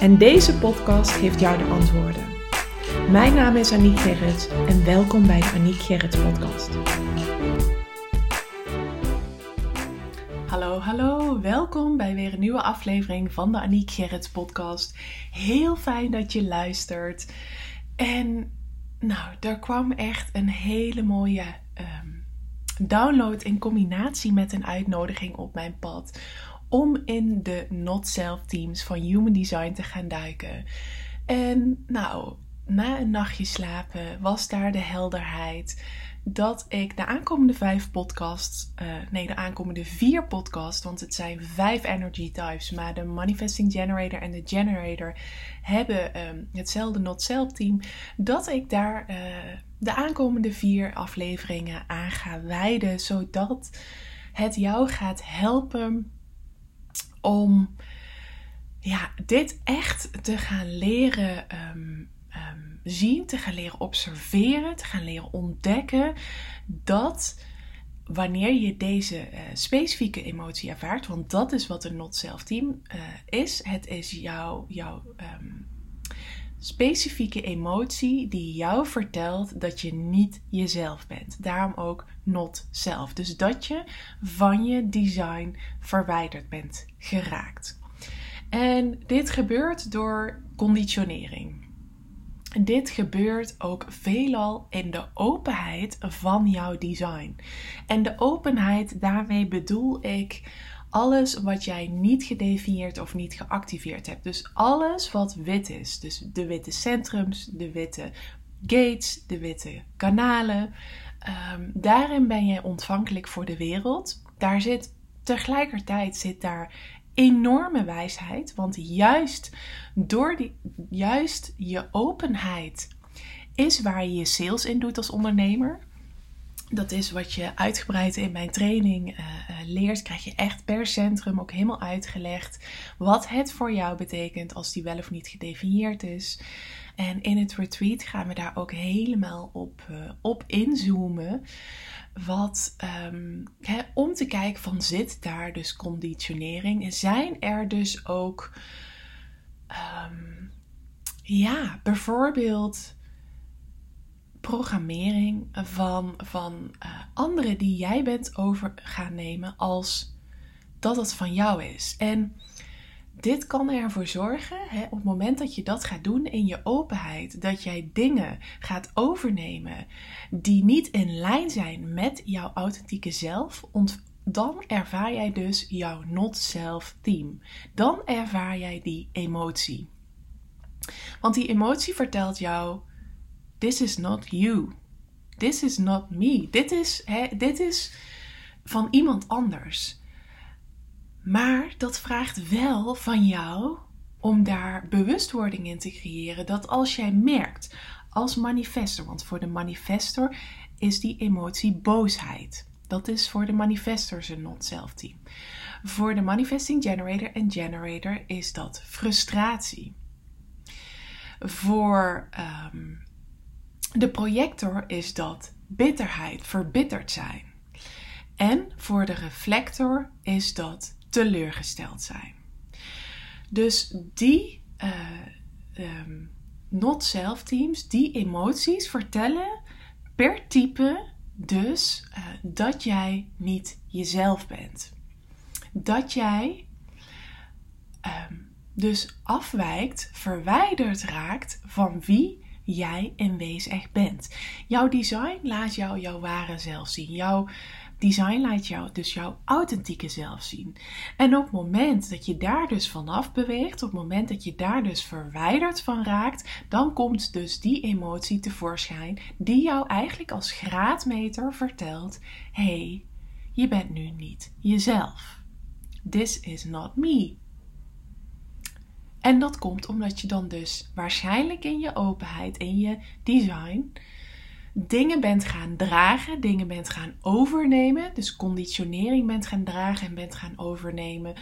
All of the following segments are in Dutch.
En deze podcast geeft jou de antwoorden. Mijn naam is Aniek Gerrits en welkom bij de Aniek Gerrits podcast. Hallo, hallo, welkom bij weer een nieuwe aflevering van de Aniek Gerrits podcast. Heel fijn dat je luistert. En nou, er kwam echt een hele mooie ehm, download in combinatie met een uitnodiging op mijn pad om in de Not Self teams van Human Design te gaan duiken. En nou, na een nachtje slapen was daar de helderheid dat ik de aankomende vijf podcasts, uh, nee, de aankomende vier podcasts, want het zijn vijf energy types, maar de Manifesting Generator en de Generator hebben um, hetzelfde Not Self team, dat ik daar uh, de aankomende vier afleveringen aan ga wijden, zodat het jou gaat helpen om ja, dit echt te gaan leren um, um, zien, te gaan leren observeren, te gaan leren ontdekken dat wanneer je deze uh, specifieke emotie ervaart, want dat is wat een not self team uh, is, het is jouw, jouw um, specifieke emotie die jou vertelt dat je niet jezelf bent. Daarom ook not self. Dus dat je van je design verwijderd bent geraakt. En dit gebeurt door conditionering. Dit gebeurt ook veelal in de openheid van jouw design. En de openheid, daarmee bedoel ik alles wat jij niet gedefinieerd of niet geactiveerd hebt. Dus alles wat wit is. Dus de witte centrums, de witte gates, de witte kanalen. Um, daarin ben jij ontvankelijk voor de wereld. Daar zit tegelijkertijd zit daar enorme wijsheid. Want juist door die, juist je openheid is waar je je sales in doet als ondernemer. Dat is wat je uitgebreid in mijn training uh, leert. Krijg je echt per centrum ook helemaal uitgelegd. Wat het voor jou betekent als die wel of niet gedefinieerd is. En in het retreat gaan we daar ook helemaal op, uh, op inzoomen. Wat um, om te kijken van zit daar dus conditionering? Zijn er dus ook um, ja, bijvoorbeeld programmering van, van uh, anderen die jij bent over gaan nemen als dat het van jou is. En dit kan ervoor zorgen, hè, op het moment dat je dat gaat doen in je openheid, dat jij dingen gaat overnemen die niet in lijn zijn met jouw authentieke zelf, dan ervaar jij dus jouw not-self team. Dan ervaar jij die emotie. Want die emotie vertelt jou: This is not you. This is not me. Dit is, hè, dit is van iemand anders. Maar dat vraagt wel van jou om daar bewustwording in te creëren. Dat als jij merkt als manifestor, want voor de manifestor is die emotie boosheid. Dat is voor de manifestor zijn not-self team. Voor de manifesting generator en generator is dat frustratie. Voor um, de projector is dat bitterheid, verbitterd zijn. En voor de reflector is dat teleurgesteld zijn. Dus die uh, um, not-self teams, die emoties vertellen per type dus uh, dat jij niet jezelf bent. Dat jij um, dus afwijkt, verwijderd raakt van wie jij in wezen echt bent. Jouw design laat jou jouw ware zelf zien. Jouw design laat jou dus jouw authentieke zelf zien. En op het moment dat je daar dus vanaf beweegt, op het moment dat je daar dus verwijderd van raakt, dan komt dus die emotie tevoorschijn die jou eigenlijk als graadmeter vertelt: hey, je bent nu niet jezelf. This is not me. En dat komt omdat je dan dus waarschijnlijk in je openheid, in je design, dingen bent gaan dragen, dingen bent gaan overnemen. Dus conditionering bent gaan dragen en bent gaan overnemen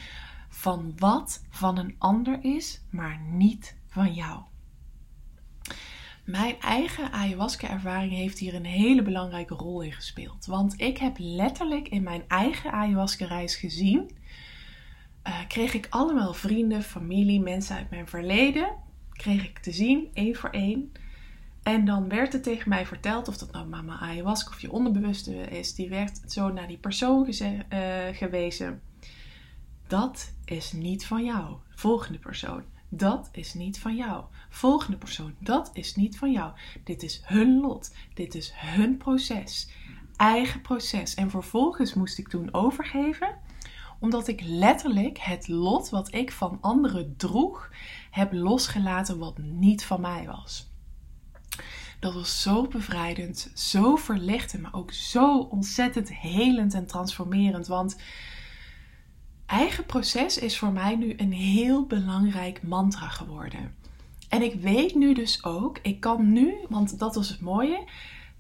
van wat van een ander is, maar niet van jou. Mijn eigen ayahuasca-ervaring heeft hier een hele belangrijke rol in gespeeld. Want ik heb letterlijk in mijn eigen ayahuasca-reis gezien. Uh, kreeg ik allemaal vrienden, familie, mensen uit mijn verleden. Kreeg ik te zien, één voor één. En dan werd het tegen mij verteld, of dat nou mama ayahuasca of je onderbewuste is, die werd zo naar die persoon uh, gewezen. Dat is niet van jou. Volgende persoon. Dat is niet van jou. Volgende persoon. Dat is niet van jou. Dit is hun lot. Dit is hun proces. Eigen proces. En vervolgens moest ik toen overgeven omdat ik letterlijk het lot wat ik van anderen droeg, heb losgelaten wat niet van mij was. Dat was zo bevrijdend, zo verlichtend, maar ook zo ontzettend helend en transformerend. Want eigen proces is voor mij nu een heel belangrijk mantra geworden. En ik weet nu dus ook, ik kan nu, want dat was het mooie,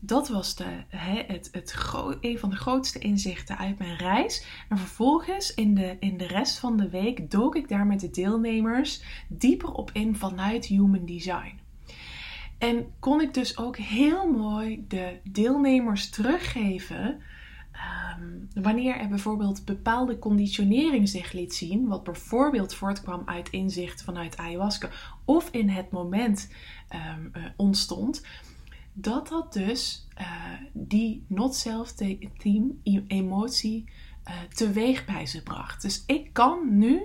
dat was de, het, het een van de grootste inzichten uit mijn reis. En vervolgens in de, in de rest van de week dook ik daar met de deelnemers dieper op in vanuit Human Design. En kon ik dus ook heel mooi de deelnemers teruggeven. Ehm, wanneer er bijvoorbeeld bepaalde conditionering zich liet zien, wat bijvoorbeeld voortkwam uit inzicht vanuit ayahuasca of in het moment um, uh, ontstond, dat dat dus uh, die not-self-team emotie uh, teweeg bij ze bracht. Dus ik kan nu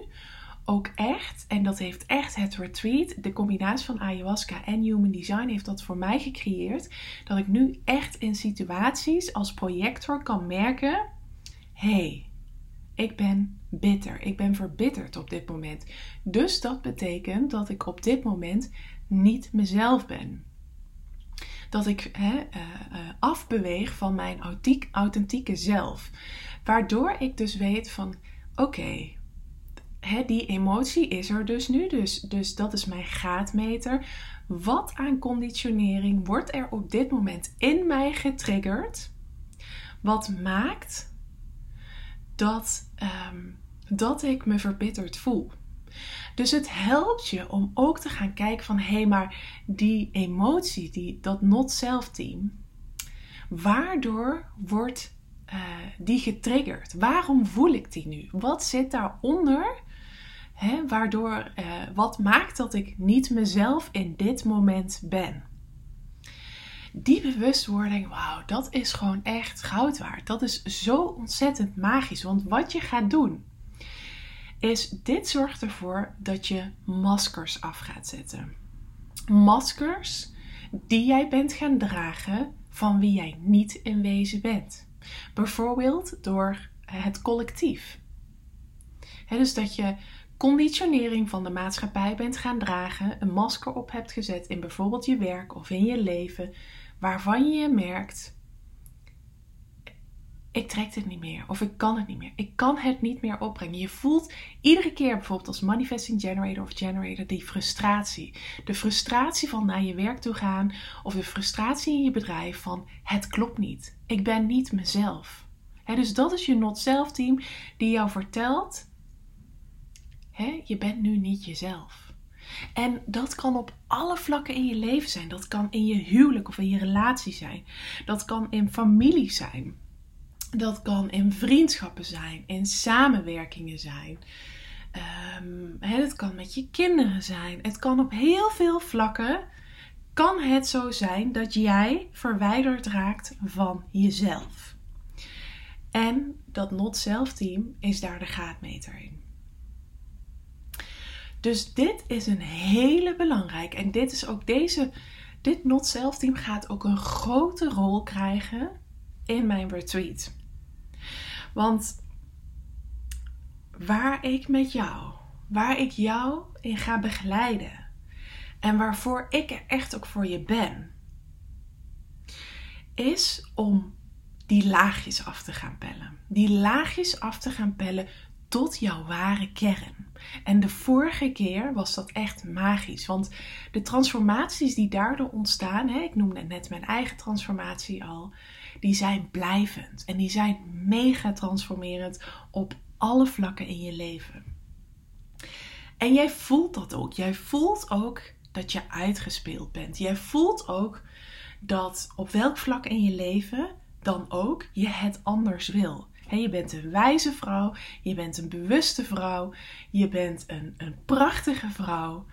ook echt, en dat heeft echt het retreat, de combinatie van ayahuasca en human design heeft dat voor mij gecreëerd, dat ik nu echt in situaties als projector kan merken: hey, ik ben bitter, ik ben verbitterd op dit moment. Dus dat betekent dat ik op dit moment niet mezelf ben. Dat ik hè, uh, uh, afbeweeg van mijn authentieke zelf. Waardoor ik dus weet van oké, die emotie is er dus nu. Dus, dus dat is mijn gaatmeter. Wat aan conditionering wordt er op dit moment in mij getriggerd? Wat maakt dat, um, dat ik me verbitterd voel? Dus het helpt je om ook te gaan kijken van hé, hey, maar die emotie, die, dat not-self team, waardoor wordt uh, die getriggerd? Waarom voel ik die nu? Wat zit daaronder Hè, waardoor, uh, wat maakt dat ik niet mezelf in dit moment ben? Die bewustwording, wauw, dat is gewoon echt goud waard. Dat is zo ontzettend magisch. Want wat je gaat doen, is dit zorgt ervoor dat je maskers af gaat zetten. Maskers die jij bent gaan dragen van wie jij niet in wezen bent. Bijvoorbeeld door het collectief. dus dat je conditionering van de maatschappij bent gaan dragen, een masker op hebt gezet in bijvoorbeeld je werk of in je leven, waarvan je merkt: ik trek het niet meer of ik kan het niet meer. Ik kan het niet meer opbrengen. Je voelt iedere keer bijvoorbeeld als manifesting generator of generator die frustratie. De frustratie van naar je werk toe gaan of de frustratie in je bedrijf van het klopt niet. Ik ben niet mezelf. dus dat is je not self team die jou vertelt je bent nu niet jezelf. En dat kan op alle vlakken in je leven zijn. Dat kan in je huwelijk of in je relatie zijn. Dat kan in familie zijn. Dat kan in vriendschappen zijn, in samenwerkingen zijn. Het kan met je kinderen zijn. Het kan op heel veel vlakken. Kan het zo zijn dat jij verwijderd raakt van jezelf? En dat not-self team is daar de gaatmeter in. Dus dit is een hele belangrijke. En dit is ook deze. Dit Not Self Team gaat ook een grote rol krijgen in mijn retreat. Want waar ik met jou, waar ik jou in ga begeleiden en waarvoor ik er echt ook voor je ben, is om die laagjes af te gaan pellen. Die laagjes af te gaan pellen tot jouw ware kern. En de vorige keer was dat echt magisch. Want de transformaties die daardoor ontstaan, hè, ik noemde net mijn eigen transformatie al, die zijn blijvend. En die zijn mega transformerend op alle vlakken in je leven. En jij voelt dat ook. Jij voelt ook dat je uitgespeeld bent. Jij voelt ook dat op welk vlak in je leven dan ook je het anders wil je bent een wijze vrouw, je bent een bewuste vrouw, je bent een, een prachtige vrouw.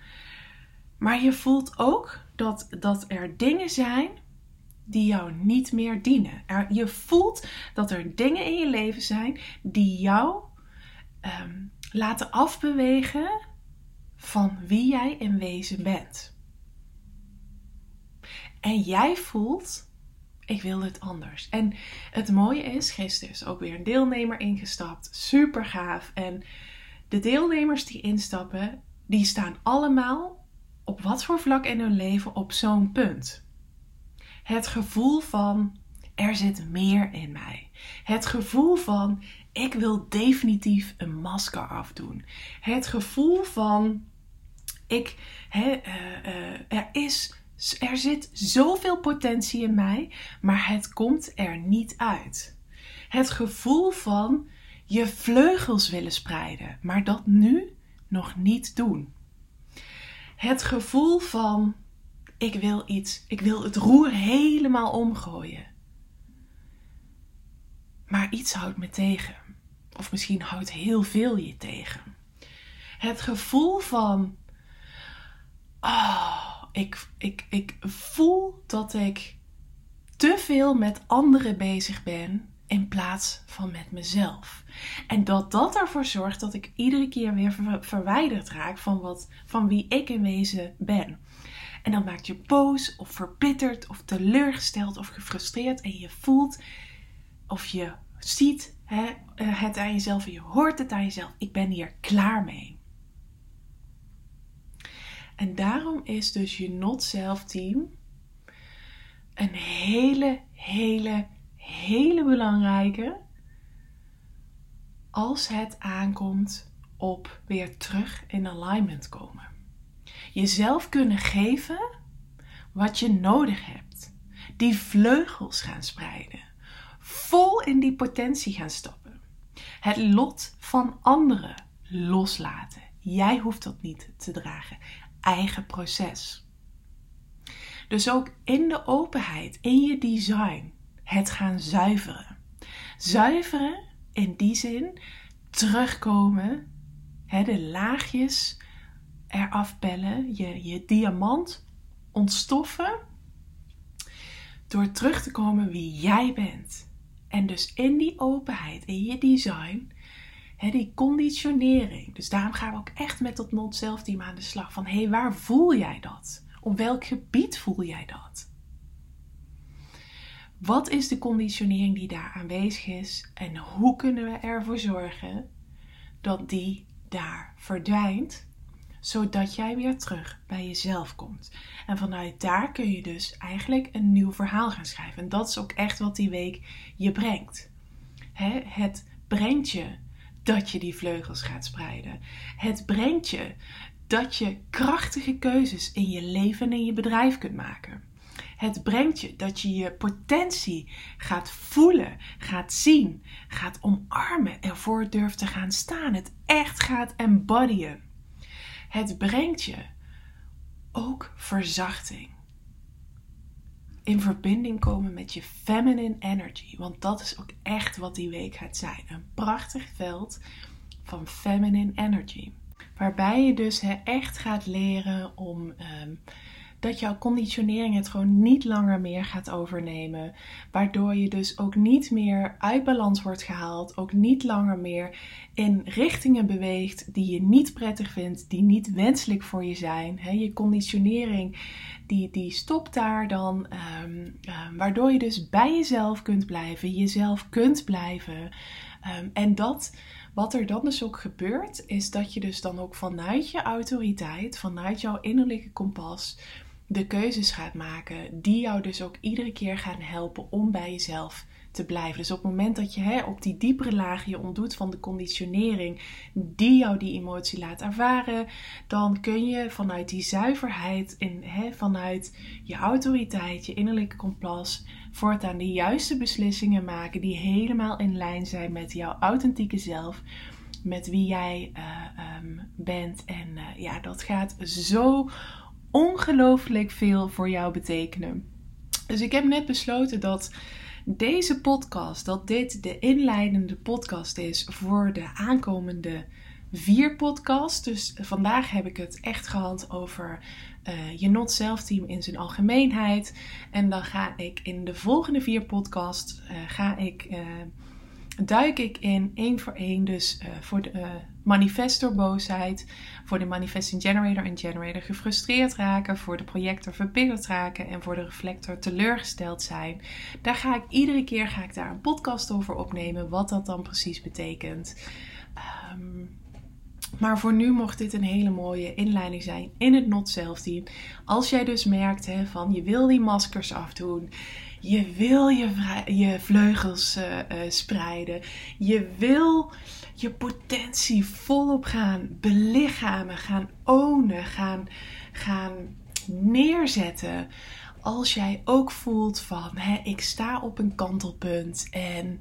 Maar je voelt ook dat, dat er dingen zijn die jou niet meer dienen. Je voelt dat er dingen in je leven zijn die jou ehm, laten afbewegen van wie jij in wezen bent. En jij voelt ik wil het anders. En het mooie is, gisteren is ook weer een deelnemer ingestapt. Super gaaf. En de deelnemers die instappen, die staan allemaal op wat voor vlak in hun leven op zo'n punt. Het gevoel van er zit meer in mij. Het gevoel van ik wil definitief een masker afdoen. Het gevoel van ik, he, uh, uh, er is er zit zoveel potentie in mij, maar het komt er niet uit. Het gevoel van je vleugels willen spreiden, maar dat nu nog niet doen. Het gevoel van ik wil iets, ik wil het roer helemaal omgooien. Maar iets houdt me tegen. Of misschien houdt heel veel je tegen. Het gevoel van, oh, ik, ik, ik voel dat ik te veel met anderen bezig ben in plaats van met mezelf. En dat dat ervoor zorgt dat ik iedere keer weer verwijderd raak van, wat, van wie ik in wezen ben. En dat maakt je boos of verbitterd of teleurgesteld of gefrustreerd. En je voelt of je ziet hè, het aan jezelf en je hoort het aan jezelf. Ik ben hier klaar mee. En daarom is dus je Not Self Team een hele, hele, hele belangrijke als het aankomt op weer terug in alignment komen. Jezelf kunnen geven wat je nodig hebt. Die vleugels gaan spreiden. Vol in die potentie gaan stappen. Het lot van anderen loslaten. Jij hoeft dat niet te dragen eigen proces. Dus ook in de openheid, in je design, het gaan zuiveren. Zuiveren in die zin terugkomen, hè, de laagjes eraf pellen, je, je diamant ontstoffen, door terug te komen wie jij bent. En dus in die openheid, in je design, die conditionering. Dus daarom gaan we ook echt met dat non-self-team aan de slag. Van hé, hey, waar voel jij dat? Op welk gebied voel jij dat? Wat is de conditionering die daar aanwezig is? En hoe kunnen we ervoor zorgen dat die daar verdwijnt? Zodat jij weer terug bij jezelf komt. En vanuit daar kun je dus eigenlijk een nieuw verhaal gaan schrijven. En dat is ook echt wat die week je brengt. het brengt je dat je die vleugels gaat spreiden. Het brengt je dat je krachtige keuzes in je leven en in je bedrijf kunt maken. Het brengt je dat je je potentie gaat voelen, gaat zien, gaat omarmen, ervoor durft te gaan staan. Het echt gaat embodyen. Het brengt je ook verzachting in verbinding komen met je feminine energy. Want dat is ook echt wat die week gaat zijn. Een prachtig veld van feminine energy. Waarbij je dus echt gaat leren om ehm, dat jouw conditionering het gewoon niet langer meer gaat overnemen. Waardoor je dus ook niet meer uit balans wordt gehaald. Ook niet langer meer in richtingen beweegt die je niet prettig vindt, die niet wenselijk voor je zijn. je conditionering die, die stopt daar dan. Ehm, ehm, waardoor je dus bij jezelf kunt blijven, jezelf kunt blijven. Ehm, en dat, wat er dan dus ook gebeurt, is dat je dus dan ook vanuit je autoriteit, vanuit jouw innerlijke kompas, de keuzes gaat maken die jou dus ook iedere keer gaan helpen om bij jezelf te blijven. Dus op het moment dat je hè, op die diepere lagen je ontdoet van de conditionering die jou die emotie laat ervaren, dan kun je vanuit die zuiverheid, in, hè, vanuit je autoriteit, je innerlijke kompas, voortaan de juiste beslissingen maken die helemaal in lijn zijn met jouw authentieke zelf met wie jij uh, um, bent. En uh, ja, dat gaat zo ongelooflijk veel voor jou betekenen. Dus ik heb net besloten dat deze podcast, dat dit de inleidende podcast is voor de aankomende vier podcasts. Dus vandaag heb ik het echt gehad over uh, je not self team in zijn algemeenheid. En dan ga ik in de volgende vier podcasts uh, ga ik uh, duik ik in één voor één. Dus voor de manifestor boosheid, voor de manifesting generator en generator gefrustreerd raken, voor de projector verbitterd raken en voor de reflector teleurgesteld zijn. Daar ga ik iedere keer ga ik daar een podcast over opnemen, wat dat dan precies betekent. Um, maar voor nu mocht dit een hele mooie inleiding zijn in het Not Self Team. Als jij dus merkt hè, van je wil die maskers afdoen. Je wil je, je vleugels uh, uh, spreiden. Je wil je potentie volop gaan belichamen, gaan ownen, gaan, gaan neerzetten. Als jij ook voelt van hè, ik sta op een kantelpunt en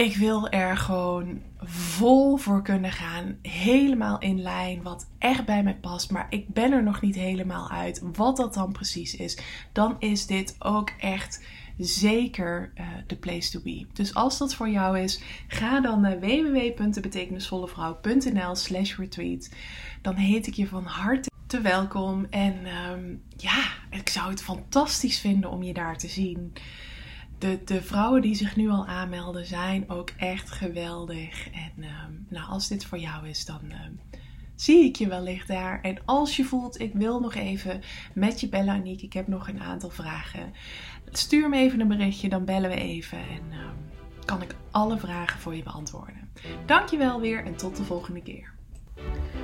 ik wil er gewoon vol voor kunnen gaan. Helemaal in lijn. Wat echt bij mij past. Maar ik ben er nog niet helemaal uit. Wat dat dan precies is. Dan is dit ook echt zeker uh, de place to be. Dus als dat voor jou is, ga dan naar www.betekenisvollevrouw.nl slash retreat. Dan heet ik je van harte te welkom. En um, ja, ik zou het fantastisch vinden om je daar te zien de, de vrouwen die zich nu al aanmelden zijn ook echt geweldig. En um, nou, als dit voor jou is, dan um, zie ik je wellicht daar. En als je voelt, ik wil nog even met je bellen, Aniek. Ik heb nog een aantal vragen. Stuur me even een berichtje, dan bellen we even. En um, kan ik alle vragen voor je beantwoorden. Dankjewel weer en tot de volgende keer.